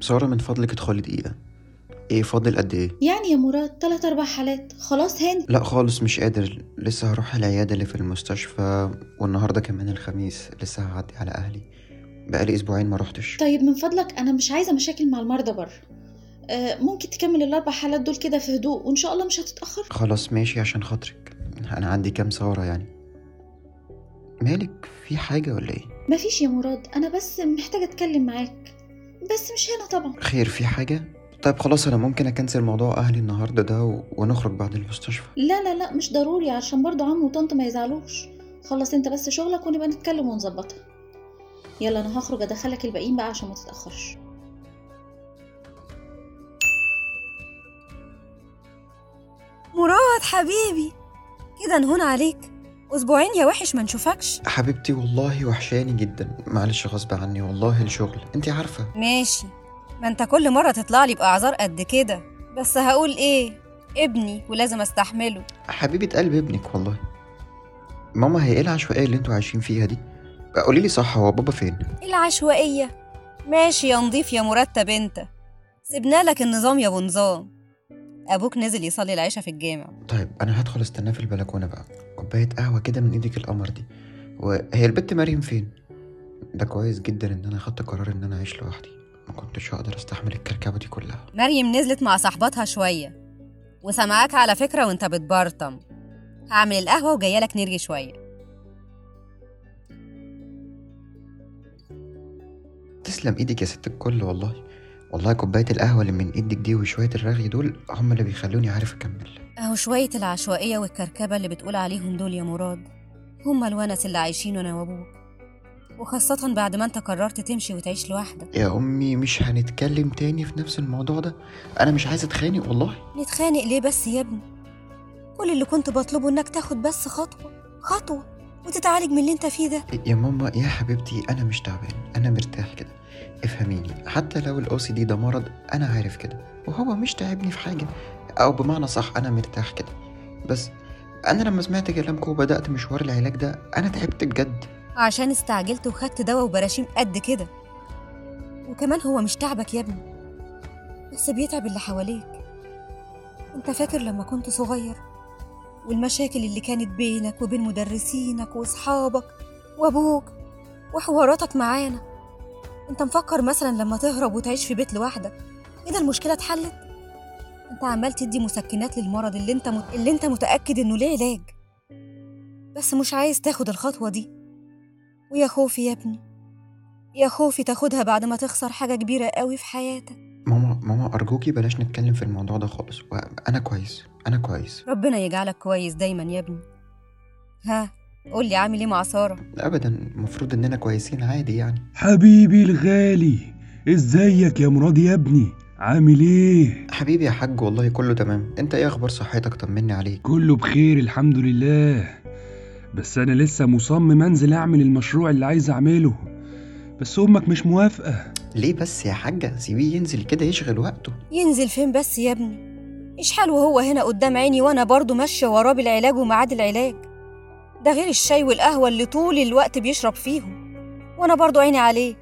سارة من فضلك ادخلي دقيقة. إيه فاضل قد إيه؟ يعني يا مراد تلات أربع حالات. خلاص هاني. لا خالص مش قادر. لسه هروح العيادة اللي في المستشفى والنهاردة كمان الخميس. لسه هعدي على أهلي. بقالي أسبوعين ما روحتش. طيب من فضلك أنا مش عايزة مشاكل مع المرضى بره. آه ممكن تكمل الأربع حالات دول كده في هدوء وإن شاء الله مش هتتأخر؟ خلاص ماشي عشان خاطرك. أنا عندي كام سارة يعني؟ مالك؟ في حاجة ولا إيه؟ مفيش يا مراد أنا بس محتاجة أتكلم معاك. بس مش هنا طبعا. خير في حاجة؟ طيب خلاص أنا ممكن أكنسل موضوع أهلي النهاردة ده و... ونخرج بعد المستشفى. لا لا لا مش ضروري عشان برضو عم وطنط ما يزعلوش. خلص أنت بس شغلك ونبقى نتكلم ونظبطها. يلا أنا هخرج أدخلك الباقيين بقى عشان ما تتأخرش. مراد حبيبي كده نهون عليك؟ أسبوعين يا وحش ما نشوفكش. حبيبتي والله وحشاني جدا. معلش غصب عني والله الشغل. انتي عارفة. ماشي. ما انت كل مرة تطلع لي بأعذار قد كده. بس هقول إيه؟ ابني ولازم أستحمله. حبيبة قلب ابنك والله. ماما هي إيه العشوائية اللي أنتوا عايشين فيها دي؟ قولي لي صح هو بابا فين؟ العشوائية. ماشي يا نضيف يا مرتب انت. سيبنا لك النظام يا ابو نظام أبوك نزل يصلي العشاء في الجامع. طيب أنا هدخل استناه في البلكونة بقى. كوباية قهوة كده من إيدك القمر دي. وهي البت مريم فين؟ ده كويس جدا إن أنا خدت قرار إن أنا أعيش لوحدي. ما كنتش هقدر أستحمل الكركبة دي كلها. مريم نزلت مع صاحباتها شوية. وسامعاك على فكرة وأنت بتبرطم. هعمل القهوة وجايلك نرغي شوية. تسلم إيدك يا ست الكل والله. والله كوباية القهوة اللي من إيدك دي وشوية الرغي دول هم اللي بيخلوني عارف أكمل. أهو شوية العشوائية والكركبة اللي بتقول عليهم دول يا مراد. هما الونس اللي عايشينه أنا وأبوك. وخاصة بعد ما أنت قررت تمشي وتعيش لوحدك. يا أمي مش هنتكلم تاني في نفس الموضوع ده؟ أنا مش عايز أتخانق والله. نتخانق ليه بس يا ابني؟ كل اللي كنت بطلبه إنك تاخد بس خطوة خطوة وتتعالج من اللي أنت فيه ده. يا ماما يا حبيبتي أنا مش تعبان أنا مرتاح كده. حتى لو الاو سي دي ده مرض أنا عارف كده وهو مش تعبني في حاجة أو بمعنى صح أنا مرتاح كده. بس أنا لما سمعت كلامكم وبدأت مشوار العلاج ده أنا تعبت بجد. عشان استعجلت وخدت دواء وبراشيم قد كده. وكمان هو مش تعبك يا ابني. بس بيتعب اللي حواليك. أنت فاكر لما كنت صغير؟ والمشاكل اللي كانت بينك وبين مدرسينك وأصحابك وأبوك وحواراتك معانا. انت مفكر مثلا لما تهرب وتعيش في بيت لوحدك كده المشكلة اتحلت؟ انت عمال تدي مسكنات للمرض اللي انت مت... اللي انت متأكد إنه ليه علاج. بس مش عايز تاخد الخطوة دي. ويا خوفي يا ابني. يا خوفي تاخدها بعد ما تخسر حاجة كبيرة قوي في حياتك. ماما ماما أرجوكي بلاش نتكلم في الموضوع ده خالص. وأنا كويس أنا كويس. ربنا يجعلك كويس دايما يا ابني. ها؟ قول لي عامل إيه مع سارة؟ ابدا المفروض إننا كويسين عادي يعني. حبيبي الغالي إزيك يا مراد يا ابني؟ عامل إيه؟ حبيبي يا حاج والله كله تمام. أنت إيه أخبار صحتك؟ طمني عليك. كله بخير الحمد لله. بس أنا لسه مصمم أنزل أعمل المشروع اللي عايز أعمله. بس أمك مش موافقة. ليه بس يا حاجة؟ سيبيه ينزل كده يشغل وقته. ينزل فين بس يا ابني؟ إيش حال وهو هنا قدام عيني وأنا برضه ماشية وراه بالعلاج وميعاد العلاج. ده غير الشاي والقهوة اللي طول الوقت بيشرب فيهم. وأنا برضه عيني عليه.